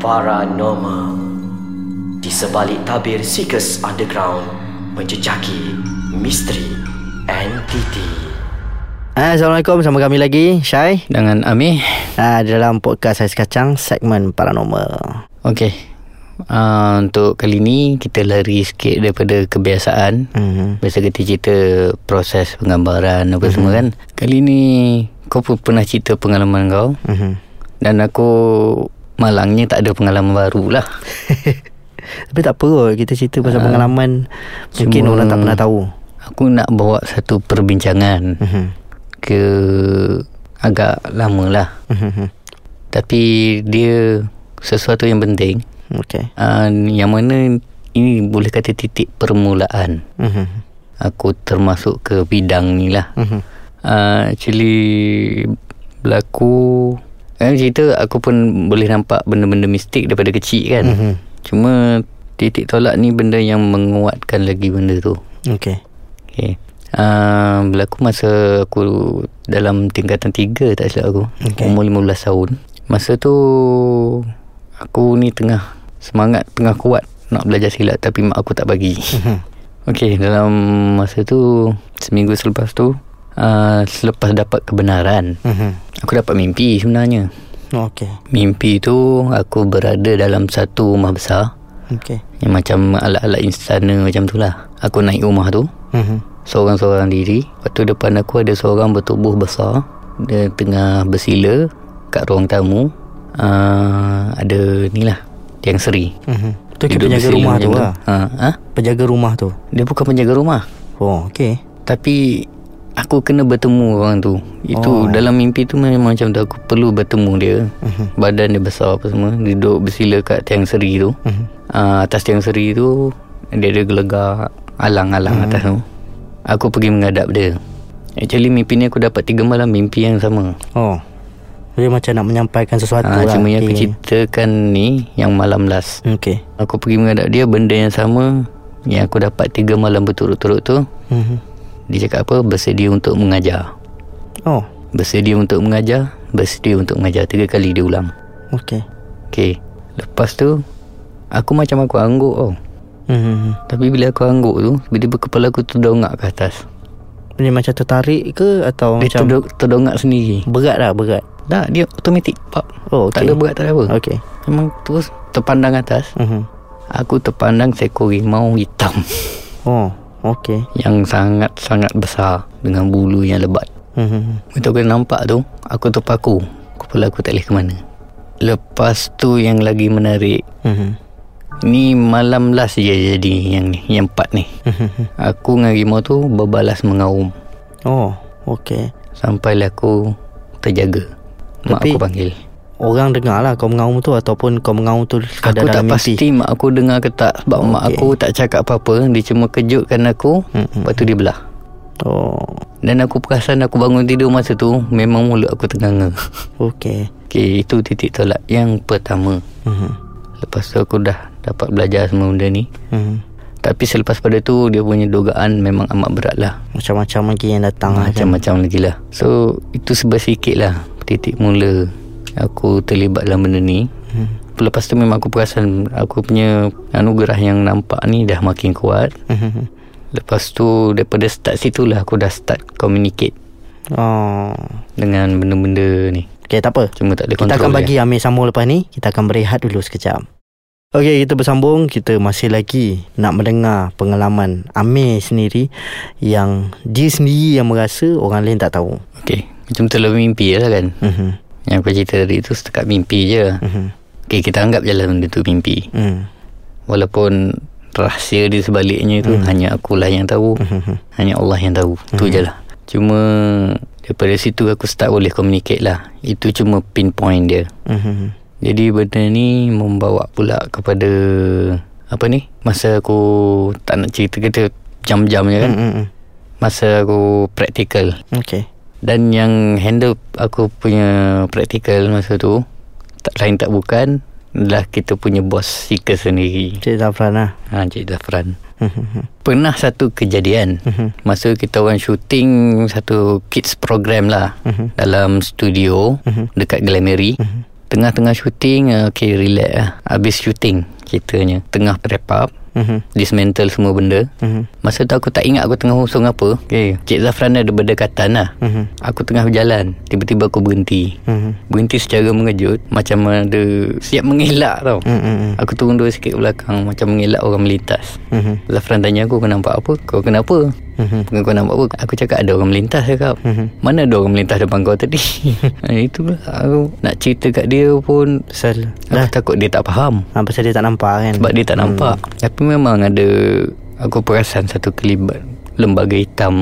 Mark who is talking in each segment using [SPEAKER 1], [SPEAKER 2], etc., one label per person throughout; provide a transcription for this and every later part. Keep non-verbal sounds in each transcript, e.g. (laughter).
[SPEAKER 1] Paranormal. Di sebalik tabir Seekers Underground Menjejaki misteri entiti
[SPEAKER 2] Ah, Assalamualaikum sama kami lagi Syai.
[SPEAKER 3] Dengan Amir
[SPEAKER 2] ah, Dalam podcast Ais Kacang Segmen Paranormal.
[SPEAKER 3] Okey. Uh, Untuk kali ni Kita lari sikit daripada kebiasaan.
[SPEAKER 2] Mm-hmm.
[SPEAKER 3] Biasa kita cerita Proses penggambaran Apa mm-hmm. semua kan. Kali ni Kau pun pernah cerita pengalaman kau.
[SPEAKER 2] Mm-hmm.
[SPEAKER 3] Dan aku Malangnya tak ada pengalaman baru lah (laughs)
[SPEAKER 2] Tapi tak apa kot Kita cerita pasal
[SPEAKER 3] Ah.
[SPEAKER 2] pengalaman Mungkin orang tak pernah tahu
[SPEAKER 3] Aku nak bawa satu perbincangan
[SPEAKER 2] mm-hmm.
[SPEAKER 3] Ke Agak lama lah
[SPEAKER 2] Mm-hmm.
[SPEAKER 3] Tapi dia Sesuatu yang penting
[SPEAKER 2] Okay
[SPEAKER 3] uh, Yang mana Ini boleh kata titik permulaan
[SPEAKER 2] mm-hmm.
[SPEAKER 3] Aku termasuk ke bidang ni lah
[SPEAKER 2] Mm-hmm.
[SPEAKER 3] uh, Actually Berlaku Kan cerita aku pun boleh nampak benda-benda mistik daripada kecil kan
[SPEAKER 2] Mhm.
[SPEAKER 3] Cuma titik tolak ni benda yang menguatkan lagi benda tu
[SPEAKER 2] Okay
[SPEAKER 3] Okay uh, Berlaku masa aku dalam tingkatan 3 tak silap aku
[SPEAKER 2] Okey.
[SPEAKER 3] Umur 15 tahun Masa tu Aku ni tengah semangat Tengah kuat nak belajar silat Tapi mak aku tak bagi
[SPEAKER 2] mm-hmm.
[SPEAKER 3] Okey, dalam masa tu seminggu selepas tu uh, selepas dapat kebenaran,
[SPEAKER 2] Mm-hmm.
[SPEAKER 3] Aku dapat mimpi sebenarnya.
[SPEAKER 2] Okay
[SPEAKER 3] Mimpi tu aku berada dalam satu rumah besar
[SPEAKER 2] Okay
[SPEAKER 3] yang macam alat-alat istana macam tu lah. Aku naik rumah tu
[SPEAKER 2] mm-hmm.
[SPEAKER 3] seorang-seorang diri. Lepas tu depan aku ada seorang bertubuh besar dia tengah bersila kat ruang tamu. Uh, ada ni lah tiang seri.
[SPEAKER 2] Mm-hmm. Tu
[SPEAKER 3] Duduk
[SPEAKER 2] penjaga rumah tu lah
[SPEAKER 3] Ha? ha?
[SPEAKER 2] Penjaga rumah tu
[SPEAKER 3] Dia bukan penjaga rumah.
[SPEAKER 2] Oh okay
[SPEAKER 3] Tapi aku kena bertemu orang tu. Itu
[SPEAKER 2] Oh.
[SPEAKER 3] dalam mimpi tu memang macam tu aku perlu bertemu dia.
[SPEAKER 2] Mhm.
[SPEAKER 3] Badan dia besar apa semua. Dia duduk bersila kat tiang seri tu.
[SPEAKER 2] Mhm.
[SPEAKER 3] Uh, atas tiang seri tu dia ada gelegak alang-alang
[SPEAKER 2] Mhm.
[SPEAKER 3] atas tu. Aku pergi menghadap dia. Actually mimpi ni aku dapat tiga malam mimpi yang sama.
[SPEAKER 2] Oh Dia macam nak menyampaikan sesuatu
[SPEAKER 3] Ah,
[SPEAKER 2] lah
[SPEAKER 3] cuma yang aku
[SPEAKER 2] Okay.
[SPEAKER 3] ceritakan ni yang malam last.
[SPEAKER 2] Okay
[SPEAKER 3] Aku pergi menghadap dia benda yang sama yang aku dapat tiga malam berturut-turut tu.
[SPEAKER 2] mm-hmm.
[SPEAKER 3] Dia cakap apa? Bersedia untuk mengajar.
[SPEAKER 2] Oh.
[SPEAKER 3] Bersedia untuk mengajar Bersedia untuk mengajar. Tiga kali dia ulang.
[SPEAKER 2] Okay
[SPEAKER 3] Okay Lepas tu Aku macam aku angguk tau
[SPEAKER 2] mm-hmm.
[SPEAKER 3] Tapi bila aku angguk tu Tiba-tiba kepala aku terdongak ke atas.
[SPEAKER 2] Dia macam tertarik ke Atau
[SPEAKER 3] Dia
[SPEAKER 2] macam
[SPEAKER 3] terdong, terdongak sendiri?
[SPEAKER 2] Berat lah berat.
[SPEAKER 3] Tak dia automatik Pap.
[SPEAKER 2] Oh okay
[SPEAKER 3] Tak ada berat tak ada apa.
[SPEAKER 2] Okay
[SPEAKER 3] Memang terus terpandang atas.
[SPEAKER 2] Mm-hmm.
[SPEAKER 3] Aku terpandang seekor rimau hitam.
[SPEAKER 2] Oh Okay
[SPEAKER 3] Yang sangat-sangat besar Dengan bulu yang lebat.
[SPEAKER 2] Mm-hmm.
[SPEAKER 3] Betul aku nampak tu Aku terpaku. Kepala aku tak boleh ke mana. Lepas tu yang lagi menarik
[SPEAKER 2] Mm-hmm.
[SPEAKER 3] Ni malam last je jadi yang ni Yang empat ni.
[SPEAKER 2] Mm-hmm.
[SPEAKER 3] Aku dengan rimau tu berbalas mengaum.
[SPEAKER 2] Oh Okay
[SPEAKER 3] Sampailah aku terjaga. Mak
[SPEAKER 2] Tapi-
[SPEAKER 3] aku panggil
[SPEAKER 2] Orang dengar lah kau mengaum tu Ataupun kau mengaum tu Sekadar
[SPEAKER 3] Aku tak
[SPEAKER 2] dalam
[SPEAKER 3] pasti
[SPEAKER 2] mimpi
[SPEAKER 3] mak aku dengar ke tak? Sebab
[SPEAKER 2] Oh,
[SPEAKER 3] mak
[SPEAKER 2] okey.
[SPEAKER 3] aku tak cakap apa-apa. Dia cuma kejutkan aku
[SPEAKER 2] Mm-mm.
[SPEAKER 3] Lepas tu dia belah.
[SPEAKER 2] Oh.
[SPEAKER 3] Dan aku perasan aku bangun tidur masa tu Memang mulut aku tenganga
[SPEAKER 2] Okay
[SPEAKER 3] Okay itu titik tolak. Yang pertama.
[SPEAKER 2] Mm-hmm.
[SPEAKER 3] Lepas tu aku dah dapat belajar semua benda ni.
[SPEAKER 2] Mm-hmm.
[SPEAKER 3] Tapi selepas pada tu Dia punya dugaan memang amat berat lah.
[SPEAKER 2] Macam-macam lagi yang datang lah kan.
[SPEAKER 3] Macam-macam lagi lah. So itu sebesikit lah Titik mula Aku terlibat dalam benda ni
[SPEAKER 2] hmm.
[SPEAKER 3] Lepas tu memang aku perasan Aku punya anugerah yang nampak ni Dah makin kuat
[SPEAKER 2] Mhm.
[SPEAKER 3] Lepas tu Daripada start situ lah Aku dah start communicate
[SPEAKER 2] Oh
[SPEAKER 3] Dengan benda-benda ni
[SPEAKER 2] Okay tak apa
[SPEAKER 3] Cuma tak boleh
[SPEAKER 2] Kita akan bagi Amir sambung lepas ni Kita akan berehat dulu sekejap Okey, kita bersambung. Kita masih lagi nak mendengar pengalaman Amir sendiri yang dia sendiri yang merasa orang lain tak tahu.
[SPEAKER 3] Okay Macam terlalu mimpi lah kan
[SPEAKER 2] Mhm.
[SPEAKER 3] Yang aku cerita tadi tu Setakat mimpi je
[SPEAKER 2] Mhm.
[SPEAKER 3] Okay kita anggap je lah benda tu mimpi
[SPEAKER 2] Hmm.
[SPEAKER 3] Walaupun Rahsia di sebaliknya tu Hanya akulah yang tahu
[SPEAKER 2] Mhm.
[SPEAKER 3] Hanya Allah yang tahu Tu je lah Cuma Daripada situ aku start boleh communicate lah Itu cuma pinpoint dia
[SPEAKER 2] Mhm.
[SPEAKER 3] Jadi benda ni Membawa pula kepada Apa ni Masa aku Tak nak cerita kita Jam-jam je kan
[SPEAKER 2] Mhm.
[SPEAKER 3] Masa aku Practical
[SPEAKER 2] Okey.
[SPEAKER 3] Dan yang handle Aku punya Practical masa tu Tak lain tak bukan Adalah kita punya bos Seeker sendiri
[SPEAKER 2] Cik Zafran lah.
[SPEAKER 3] ha, Cik Zafran. (laughs) Pernah satu kejadian. (laughs) Masa kita orang shooting Satu kids program lah. (laughs) Dalam studio. Dekat Glamary
[SPEAKER 2] Mhm.
[SPEAKER 3] Tengah-tengah syuting uh, Okay relax lah Habis syuting Ceritanya Tengah wrap up
[SPEAKER 2] Mhm.
[SPEAKER 3] Dismantle semua benda
[SPEAKER 2] Mhm.
[SPEAKER 3] Masa tu aku tak ingat Aku tengah husung apa okay. Cik Zafran ada berdekatan lah
[SPEAKER 2] Mhm.
[SPEAKER 3] Aku tengah berjalan Tiba-tiba aku berhenti
[SPEAKER 2] Mhm.
[SPEAKER 3] Berhenti secara mengejut Macam ada Siap mengelak tau
[SPEAKER 2] Mhm.
[SPEAKER 3] Aku turun dua sikit ke belakang Macam mengelak orang melintas
[SPEAKER 2] Mhm.
[SPEAKER 3] Zafran tanya aku Kau nampak apa? Kau kenapa?
[SPEAKER 2] Mhm.
[SPEAKER 3] Bukan kau nampak apa Aku cakap ada orang melintas cakap
[SPEAKER 2] Mhm.
[SPEAKER 3] Mana ada orang melintas depan kau tadi ha, (laughs) Itulah Aku nak cerita kat dia pun
[SPEAKER 2] Pasal
[SPEAKER 3] Aku
[SPEAKER 2] Dah
[SPEAKER 3] takut dia tak faham
[SPEAKER 2] ha, Pasal dia tak nampak kan
[SPEAKER 3] Sebab dia tak nampak Tapi memang ada Aku perasan satu kelibat Lembaga hitam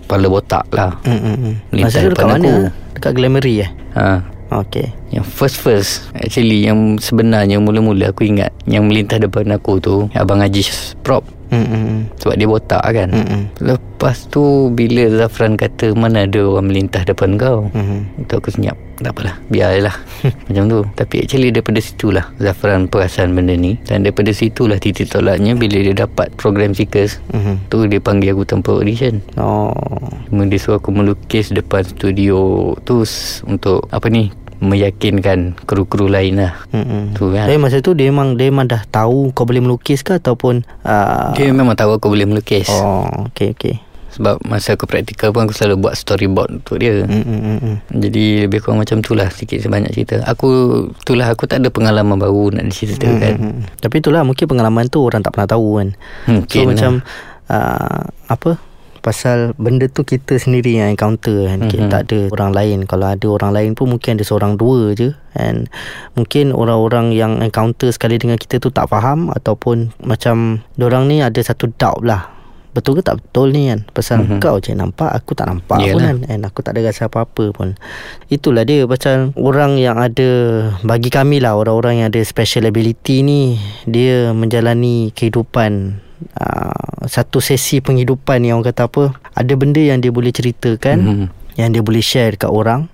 [SPEAKER 3] Kepala botak lah
[SPEAKER 2] Hmm, hmm, hmm.
[SPEAKER 3] Melintas
[SPEAKER 2] Masa tu dekat
[SPEAKER 3] depan
[SPEAKER 2] mana?
[SPEAKER 3] aku.
[SPEAKER 2] Dekat Glamory eh?
[SPEAKER 3] ha.
[SPEAKER 2] Okay
[SPEAKER 3] Yang first first Actually yang sebenarnya Mula-mula aku ingat Yang melintas depan aku tu Abang Haji Prop
[SPEAKER 2] hmm.
[SPEAKER 3] Sebab dia botak kan
[SPEAKER 2] hmm.
[SPEAKER 3] Lepas tu Bila Zafran kata Mana ada orang melintas depan kau
[SPEAKER 2] Mhm.
[SPEAKER 3] Itu aku senyap Tak apalah Biarlah (laughs) Macam tu Tapi actually daripada situlah Zafran perasan benda ni Dan daripada situlah Titik tolaknya Bila dia dapat Program Seekers
[SPEAKER 2] Mhm.
[SPEAKER 3] Tu dia panggil aku tanpa audition
[SPEAKER 2] Oh
[SPEAKER 3] Cuma dia suruh aku melukis Depan studio Tu Untuk Apa ni Meyakinkan Kru-kru lain lah. Tu kan.
[SPEAKER 2] Tapi masa tu dia memang Dia memang dah tahu Kau boleh melukis ke Ataupun uh,
[SPEAKER 3] Dia memang tahu aku boleh melukis.
[SPEAKER 2] Oh Okay okay
[SPEAKER 3] Sebab masa aku praktikal pun Aku selalu buat storyboard untuk dia.
[SPEAKER 2] Hmm.
[SPEAKER 3] Jadi lebih kurang macam tu lah Sikit sebanyak cerita. Aku Itulah aku tak ada pengalaman baru Nak diceritakan.
[SPEAKER 2] Tapi itulah Mungkin pengalaman tu Orang tak pernah tahu kan.
[SPEAKER 3] Mungkin
[SPEAKER 2] So
[SPEAKER 3] lah.
[SPEAKER 2] macam uh, Apa Pasal benda tu kita sendiri yang encounter kan. Mm-hmm. Kita tak ada orang lain. Kalau ada orang lain pun Mungkin ada seorang dua je. And Mungkin orang-orang yang encounter sekali dengan kita tu tak faham Ataupun Macam Diorang ni ada satu doubt lah. Betul ke tak betul ni kan? Pasal mm-hmm. kau je nampak Aku tak nampak pun
[SPEAKER 3] Yalah.
[SPEAKER 2] kan? And aku tak ada rasa apa-apa pun. Itulah dia. Pasal orang yang ada Bagi kami lah Orang-orang yang ada special ability ni Dia menjalani kehidupan uh, Satu sesi penghidupan yang orang kata apa Ada benda yang dia boleh ceritakan
[SPEAKER 3] Mhm.
[SPEAKER 2] Yang dia boleh share dekat orang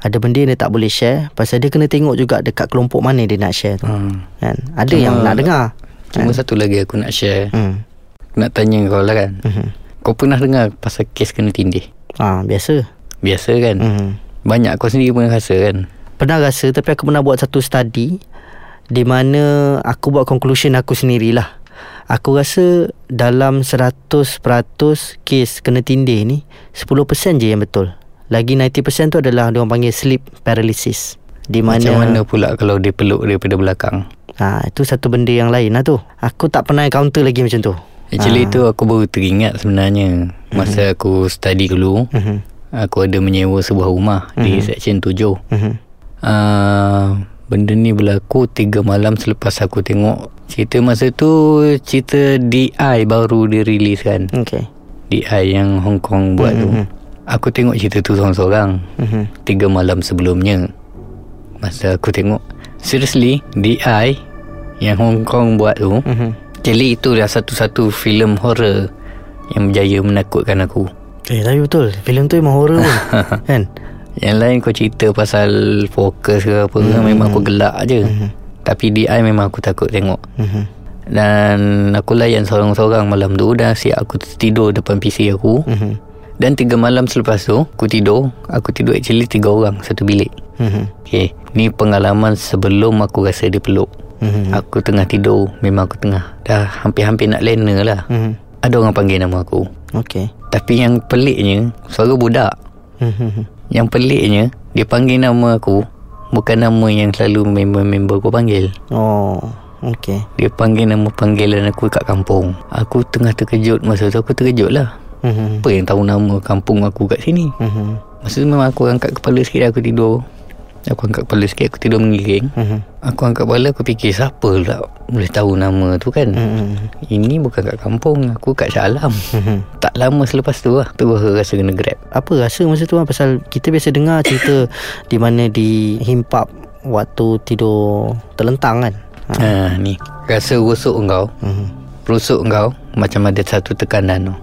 [SPEAKER 2] ada benda yang dia tak boleh share Pasal dia kena tengok juga Dekat kelompok mana dia nak share tu
[SPEAKER 3] Hmm.
[SPEAKER 2] kan? Ada yang nak dengar
[SPEAKER 3] Cuma satu lagi aku nak share
[SPEAKER 2] hmm.
[SPEAKER 3] Nak tanya kau lah kan
[SPEAKER 2] Mhm.
[SPEAKER 3] Kau pernah dengar Pasal kes kena tindih
[SPEAKER 2] ha, Biasa
[SPEAKER 3] Biasa kan
[SPEAKER 2] hmm.
[SPEAKER 3] Banyak kau sendiri pun rasa kan
[SPEAKER 2] Pernah rasa Tapi aku pernah buat satu study Di mana Aku buat conclusion aku sendirilah Aku rasa Dalam 100% Kes kena tindih ni 10% je yang betul. Lagi 90% tu adalah Dia orang panggil sleep paralysis. Di mana
[SPEAKER 3] Macam mana pula Kalau dia peluk daripada belakang?
[SPEAKER 2] Ha, Itu satu benda yang lain lah tu. Aku tak pernah encounter lagi macam tu.
[SPEAKER 3] Actually
[SPEAKER 2] Ah.
[SPEAKER 3] tu aku baru teringat sebenarnya. Masa aku study dulu
[SPEAKER 2] Mhm.
[SPEAKER 3] Aku ada menyewa sebuah rumah Di section 7
[SPEAKER 2] Mhm.
[SPEAKER 3] uh, Benda ni berlaku Tiga malam selepas aku tengok Cerita masa tu Cerita DI baru dirilis kan?
[SPEAKER 2] Okay
[SPEAKER 3] DI yang Hong Kong buat tu. Aku tengok cerita tu seorang-seorang.
[SPEAKER 2] Mhm.
[SPEAKER 3] Tiga malam sebelumnya. Masa aku tengok Seriously DI Yang Hong Kong buat tu
[SPEAKER 2] Mhm.
[SPEAKER 3] Actually itu dah satu-satu filem horror Yang berjaya menakutkan aku.
[SPEAKER 2] Eh tapi betul. Filem tu memang horror pun (laughs) Kan
[SPEAKER 3] Yang lain kau cerita pasal Fokus ke apa hmm. Memang aku gelak je hmm. Tapi DI memang aku takut tengok
[SPEAKER 2] Mhm.
[SPEAKER 3] Dan aku layan seorang-seorang malam tu Dah siap aku tidur depan PC aku
[SPEAKER 2] Mhm.
[SPEAKER 3] Dan tiga malam selepas tu Aku tidur Aku tidur actually tiga orang Satu bilik
[SPEAKER 2] Mhm.
[SPEAKER 3] Okay Ni pengalaman sebelum aku rasa dia peluk
[SPEAKER 2] Mhm.
[SPEAKER 3] Aku tengah tidur Memang aku tengah Dah hampir-hampir nak lena lah
[SPEAKER 2] Mhm.
[SPEAKER 3] Ada orang panggil nama aku
[SPEAKER 2] Okay
[SPEAKER 3] Tapi yang peliknya Suara budak
[SPEAKER 2] Mhm.
[SPEAKER 3] Yang peliknya Dia panggil nama aku Bukan nama yang selalu member-member aku panggil.
[SPEAKER 2] Oh Okay
[SPEAKER 3] Dia panggil nama panggilan aku kat kampung. Aku tengah terkejut Masa tu aku terkejut lah.
[SPEAKER 2] Mhm.
[SPEAKER 3] Apa yang tahu nama kampung aku kat sini?
[SPEAKER 2] Mhm.
[SPEAKER 3] Masa tu memang aku angkat kepala sikit aku tidur Aku angkat kepala sikit aku tidur mengiring
[SPEAKER 2] Mhm.
[SPEAKER 3] Aku angkat kepala aku fikir Siapa lah boleh tahu nama tu kan?
[SPEAKER 2] Mhm.
[SPEAKER 3] Ini bukan kat kampung Aku kat Shah Alam.
[SPEAKER 2] Mhm.
[SPEAKER 3] Tak lama selepas tu lah Terus rasa kena grab.
[SPEAKER 2] Apa rasa masa tu kan Pasal kita biasa dengar cerita (laughs) Di mana di himpap Waktu tidur terlentang kan? Ha.
[SPEAKER 3] ha, Ni. Rasa rusuk kau
[SPEAKER 2] Mhm.
[SPEAKER 3] Rusuk kau Macam ada satu tekanan tu.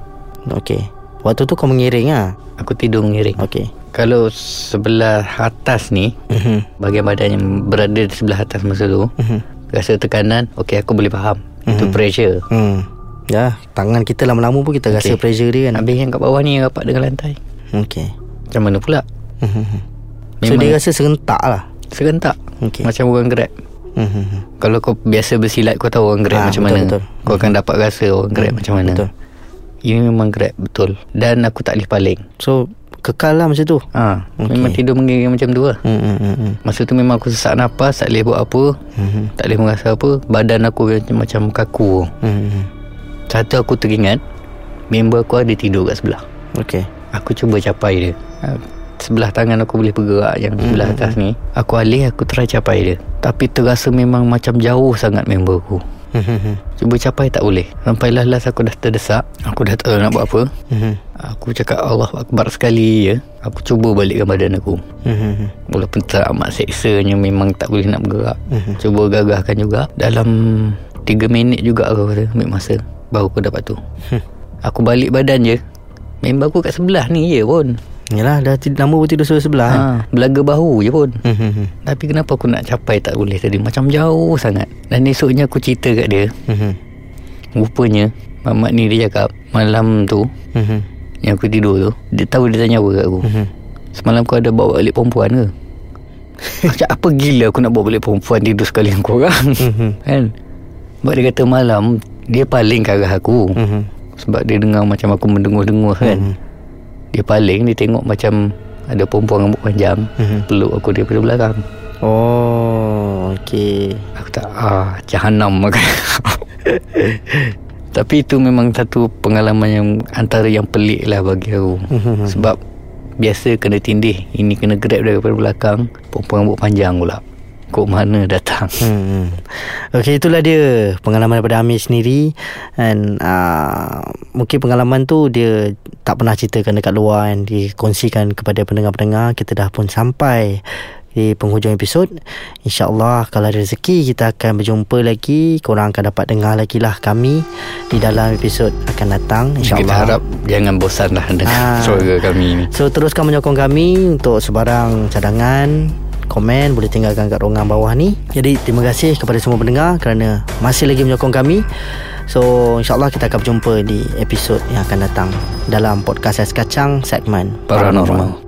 [SPEAKER 2] Okay Waktu tu kau mengiring lah
[SPEAKER 3] Aku tidur mengiring.
[SPEAKER 2] Okay
[SPEAKER 3] Kalau sebelah atas ni
[SPEAKER 2] Mhm.
[SPEAKER 3] Bahagian badan yang berada di sebelah atas masa tu
[SPEAKER 2] Mhm.
[SPEAKER 3] Rasa tekanan Okay aku boleh faham Itu pressure
[SPEAKER 2] Hmm Ya Tangan kita lama-lama pun Kita rasa
[SPEAKER 3] Okay.
[SPEAKER 2] pressure dia kan
[SPEAKER 3] Habis yang kat bawah ni Yang rapat dengan lantai
[SPEAKER 2] Okay
[SPEAKER 3] Macam mana pula
[SPEAKER 2] Mhm. So
[SPEAKER 3] Memang
[SPEAKER 2] dia rasa serentak lah
[SPEAKER 3] serentak
[SPEAKER 2] Okey.
[SPEAKER 3] Macam orang grab
[SPEAKER 2] Mhm.
[SPEAKER 3] Kalau kau biasa bersilat Kau tahu orang grab
[SPEAKER 2] Ah,
[SPEAKER 3] macam
[SPEAKER 2] betul,
[SPEAKER 3] mana
[SPEAKER 2] betul.
[SPEAKER 3] Kau akan dapat rasa orang grab macam mana
[SPEAKER 2] Betul.
[SPEAKER 3] Ini memang grab betul Dan aku tak boleh paling
[SPEAKER 2] So kekal lah macam tu.
[SPEAKER 3] ha,
[SPEAKER 2] Okey.
[SPEAKER 3] Memang tidur menggigil macam tu lah
[SPEAKER 2] Hmm hmm hmm. hmm.
[SPEAKER 3] Masa tu memang aku sesak nafas Tak boleh buat apa
[SPEAKER 2] Mhm.
[SPEAKER 3] Tak boleh merasa apa Badan aku macam, macam kaku
[SPEAKER 2] Hmm, hmm.
[SPEAKER 3] Satu aku teringat Member aku ada tidur kat sebelah
[SPEAKER 2] Okey.
[SPEAKER 3] Aku cuba capai dia Ha, Sebelah tangan aku boleh bergerak Yang sebelah atas ni Aku alih aku try capai dia Tapi terasa memang macam jauh sangat member aku
[SPEAKER 2] Hmm hmm hmm.
[SPEAKER 3] Cuba capai tak boleh. Sampailah last aku dah terdesak Aku dah tak tahu nak buat apa.
[SPEAKER 2] Mhm.
[SPEAKER 3] Aku cakap Allah Akbar sekali je Aku cuba balikkan badan aku.
[SPEAKER 2] Hmm, hmm, hmm.
[SPEAKER 3] Walaupun teramat seksanya Memang tak boleh nak bergerak. Cuba gagahkan juga. Dalam 3 minit juga aku kata Ambil masa Baru aku dapat tu.
[SPEAKER 2] Hmm.
[SPEAKER 3] Aku balik badan je. Member aku kat sebelah ni je pun
[SPEAKER 2] Yalah dah tid- lama pun tidur sebelah kan.
[SPEAKER 3] ha, Belaga bahu je pun
[SPEAKER 2] Hmm hmm hmm.
[SPEAKER 3] Tapi kenapa aku nak capai tak boleh tadi Macam jauh sangat Dan esoknya aku cerita kat dia
[SPEAKER 2] Hmm hmm.
[SPEAKER 3] Rupanya Mamat ni dia cakap Malam tu
[SPEAKER 2] Hmm hmm.
[SPEAKER 3] Yang aku tidur tu Dia tahu dia tanya apa kat aku
[SPEAKER 2] Hmm.
[SPEAKER 3] Semalam kau ada bawa balik perempuan ke (laughs) cakap apa gila aku nak bawa balik perempuan Tidur sekali dengan korang
[SPEAKER 2] Mhm. (laughs)
[SPEAKER 3] Kan Sebab dia kata malam Dia paling ke arah aku
[SPEAKER 2] Mhm.
[SPEAKER 3] Sebab dia dengar macam aku mendengur-dengur kan
[SPEAKER 2] Mhm.
[SPEAKER 3] Dia paling Dia tengok macam Ada perempuan rambut panjang
[SPEAKER 2] Mhm.
[SPEAKER 3] Peluk aku daripada belakang
[SPEAKER 2] Oh, okey.
[SPEAKER 3] Aku tak ah jahanam (laughs) makan. Tapi itu memang satu pengalaman yang antara yang pelik lah bagi aku.
[SPEAKER 2] Mhm.
[SPEAKER 3] Sebab biasa kena tindih, ini kena grab daripada belakang, perempuan rambut panjang pula. Kok mana datang?
[SPEAKER 2] Hmm. Okey itulah dia pengalaman daripada Amir sendiri dan uh, mungkin pengalaman tu dia tak pernah ceritakan dekat luar dan dikongsikan kepada pendengar-pendengar. Kita dah pun sampai di penghujung episod. InsyaAllah kalau ada rezeki kita akan berjumpa lagi. Korang akan dapat dengar lagi lah kami di dalam episod akan datang.
[SPEAKER 3] Kita
[SPEAKER 2] InsyaAllah.
[SPEAKER 3] harap jangan bosan lah dengan
[SPEAKER 2] Ah.
[SPEAKER 3] suara kami ni.
[SPEAKER 2] So teruskan menyokong kami untuk sebarang cadangan komen boleh tinggalkan kat ruangan bawah ni. Jadi terima kasih kepada semua pendengar kerana masih lagi menyokong kami. So insyaAllah kita akan berjumpa di episod yang akan datang dalam podcast Ais Kacang segmen
[SPEAKER 3] Paranormal.